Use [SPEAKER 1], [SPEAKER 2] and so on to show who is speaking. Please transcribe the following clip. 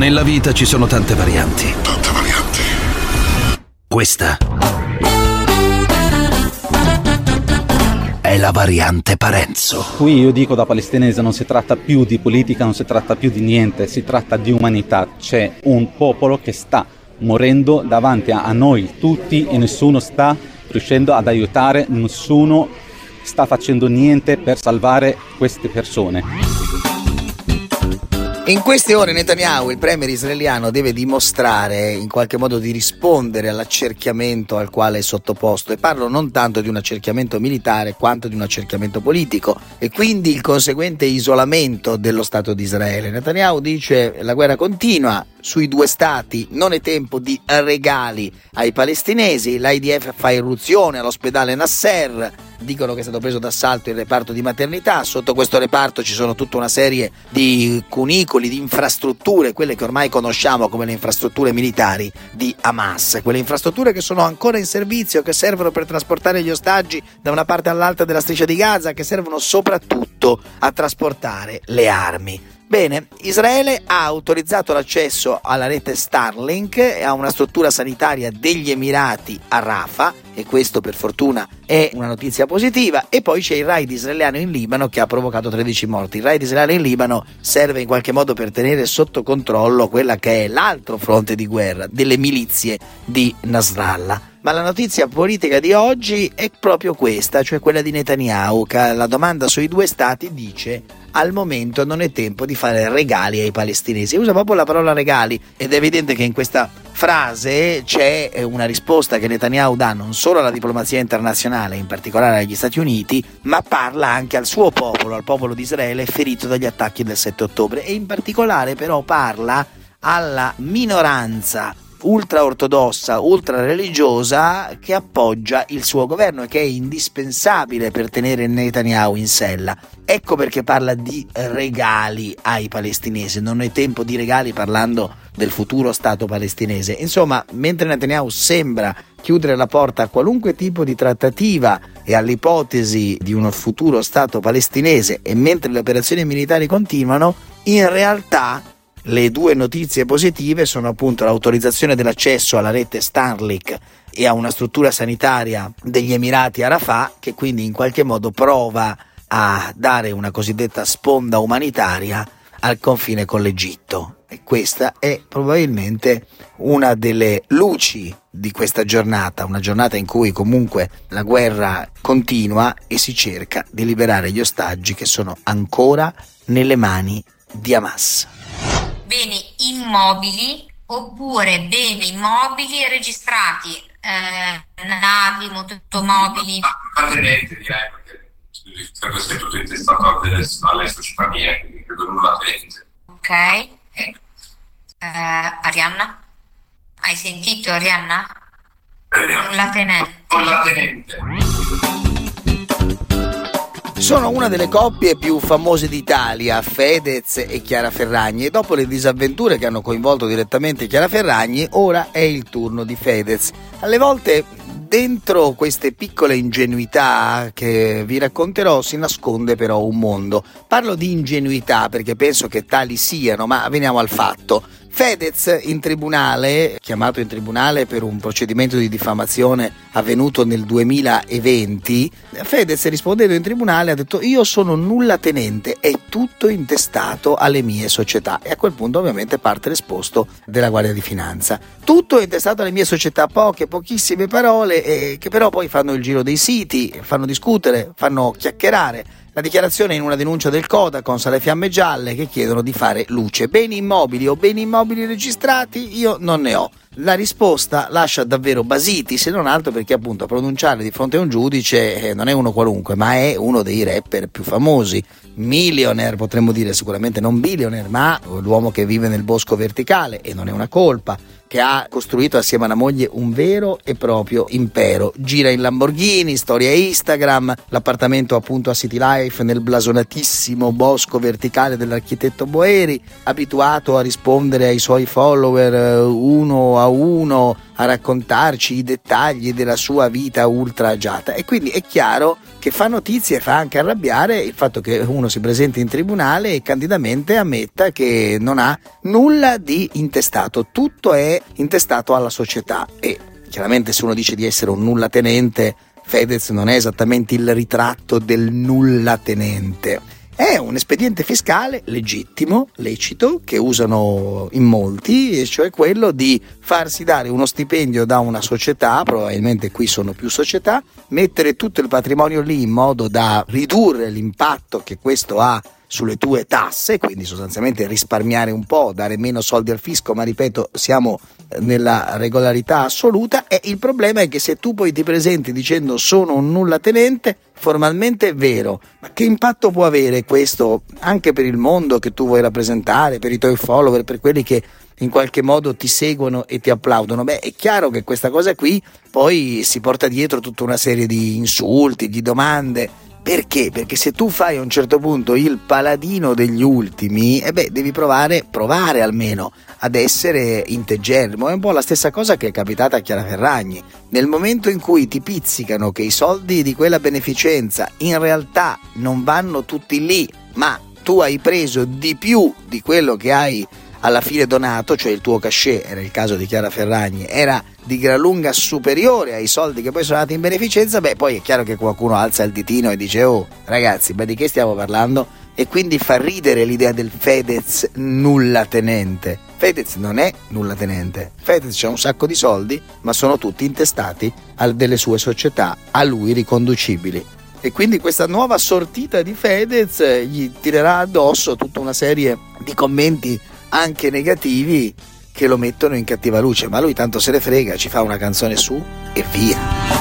[SPEAKER 1] Nella vita ci sono tante varianti.
[SPEAKER 2] Tante varianti.
[SPEAKER 1] Questa è la variante Parenzo.
[SPEAKER 3] Qui io dico da palestinese non si tratta più di politica, non si tratta più di niente, si tratta di umanità. C'è un popolo che sta morendo davanti a noi tutti e nessuno sta riuscendo ad aiutare, nessuno sta facendo niente per salvare queste persone.
[SPEAKER 4] In queste ore Netanyahu, il premier israeliano, deve dimostrare in qualche modo di rispondere all'accerchiamento al quale è sottoposto e parlo non tanto di un accerchiamento militare quanto di un accerchiamento politico e quindi il conseguente isolamento dello Stato di Israele. Netanyahu dice la guerra continua, sui due stati non è tempo di regali ai palestinesi, l'IDF fa irruzione all'ospedale Nasser, dicono che è stato preso d'assalto il reparto di maternità, sotto questo reparto ci sono tutta una serie di cunicoli, di infrastrutture, quelle che ormai conosciamo come le infrastrutture militari di Hamas, quelle infrastrutture che sono ancora in servizio, che servono per trasportare gli ostaggi da una parte all'altra della striscia di Gaza, che servono soprattutto a trasportare le armi. Bene, Israele ha autorizzato l'accesso alla rete Starlink e a una struttura sanitaria degli Emirati a Rafah e questo per fortuna è una notizia positiva e poi c'è il raid israeliano in Libano che ha provocato 13 morti. Il raid israeliano in Libano serve in qualche modo per tenere sotto controllo quella che è l'altro fronte di guerra delle milizie di Nasrallah. Ma la notizia politica di oggi è proprio questa, cioè quella di Netanyahu, che la domanda sui due stati dice al momento non è tempo di fare regali ai palestinesi. Usa proprio la parola regali ed è evidente che in questa frase c'è eh, una risposta che Netanyahu dà non solo alla diplomazia internazionale, in particolare agli Stati Uniti, ma parla anche al suo popolo, al popolo di Israele ferito dagli attacchi del 7 ottobre e in particolare però parla alla minoranza ultra ortodossa, ultra religiosa che appoggia il suo governo e che è indispensabile per tenere Netanyahu in sella. Ecco perché parla di regali ai palestinesi, non è tempo di regali parlando del futuro Stato palestinese. Insomma, mentre Netanyahu sembra chiudere la porta a qualunque tipo di trattativa e all'ipotesi di uno futuro Stato palestinese e mentre le operazioni militari continuano, in realtà le due notizie positive sono appunto l'autorizzazione dell'accesso alla rete Starlink e a una struttura sanitaria degli Emirati Arafat che quindi in qualche modo prova a dare una cosiddetta sponda umanitaria al confine con l'Egitto. E questa è probabilmente una delle luci di questa giornata, una giornata in cui comunque la guerra continua e si cerca di liberare gli ostaggi che sono ancora nelle mani di Hamas
[SPEAKER 5] beni immobili oppure beni immobili registrati, eh, navi, motomobili.
[SPEAKER 6] Mantenente direi perché credo sia tutto intestato alle società quindi credo nulla tenente.
[SPEAKER 5] Ok. Eh, Arianna? Hai sentito Arianna? Nulla tenente.
[SPEAKER 6] Nulla tenente.
[SPEAKER 4] Sono una delle coppie più famose d'Italia, Fedez e Chiara Ferragni, e dopo le disavventure che hanno coinvolto direttamente Chiara Ferragni, ora è il turno di Fedez. Alle volte dentro queste piccole ingenuità che vi racconterò si nasconde però un mondo. Parlo di ingenuità perché penso che tali siano, ma veniamo al fatto. Fedez in tribunale, chiamato in tribunale per un procedimento di diffamazione avvenuto nel 2020, Fedez rispondendo in tribunale ha detto io sono nulla tenente, è tutto intestato alle mie società e a quel punto ovviamente parte l'esposto della Guardia di Finanza. Tutto è intestato alle mie società, poche, pochissime parole eh, che però poi fanno il giro dei siti, fanno discutere, fanno chiacchierare la dichiarazione in una denuncia del Codacons alle fiamme gialle che chiedono di fare luce. Beni immobili o beni immobili registrati io non ne ho. La risposta lascia davvero basiti, se non altro perché appunto a pronunciare di fronte a un giudice eh, non è uno qualunque, ma è uno dei rapper più famosi. Millionaire potremmo dire, sicuramente non billionaire, ma l'uomo che vive nel bosco verticale e non è una colpa che ha costruito assieme alla moglie un vero e proprio impero. Gira in Lamborghini, storia Instagram, l'appartamento appunto a City Life nel blasonatissimo bosco verticale dell'architetto Boeri, abituato a rispondere ai suoi follower eh, uno a uno a raccontarci i dettagli della sua vita ultra agiata e quindi è chiaro che fa notizie e fa anche arrabbiare il fatto che uno si presenti in tribunale e candidamente ammetta che non ha nulla di intestato, tutto è intestato alla società. E chiaramente se uno dice di essere un nulla tenente, Fedez non è esattamente il ritratto del nulla tenente è un espediente fiscale legittimo, lecito, che usano in molti, e cioè quello di farsi dare uno stipendio da una società, probabilmente qui sono più società, mettere tutto il patrimonio lì in modo da ridurre l'impatto che questo ha sulle tue tasse, quindi sostanzialmente risparmiare un po', dare meno soldi al fisco, ma ripeto, siamo nella regolarità assoluta e il problema è che se tu poi ti presenti dicendo sono un nulla tenente, formalmente è vero, ma che impatto può avere questo anche per il mondo che tu vuoi rappresentare, per i tuoi follower, per quelli che in qualche modo ti seguono e ti applaudono? Beh, è chiaro che questa cosa qui poi si porta dietro tutta una serie di insulti, di domande perché? Perché se tu fai a un certo punto il paladino degli ultimi, eh beh, devi provare, provare almeno ad essere integerrimo. È un po' la stessa cosa che è capitata a Chiara Ferragni. Nel momento in cui ti pizzicano che i soldi di quella beneficenza in realtà non vanno tutti lì, ma tu hai preso di più di quello che hai alla fine donato, cioè il tuo cachet, era il caso di Chiara Ferragni, era di gran lunga superiore ai soldi che poi sono andati in beneficenza, beh poi è chiaro che qualcuno alza il ditino e dice oh ragazzi, ma di che stiamo parlando? E quindi fa ridere l'idea del Fedez nulla tenente. Fedez non è nulla tenente, Fedez ha un sacco di soldi, ma sono tutti intestati a delle sue società a lui riconducibili. E quindi questa nuova sortita di Fedez gli tirerà addosso tutta una serie di commenti anche negativi che lo mettono in cattiva luce, ma lui tanto se ne frega, ci fa una canzone su e via.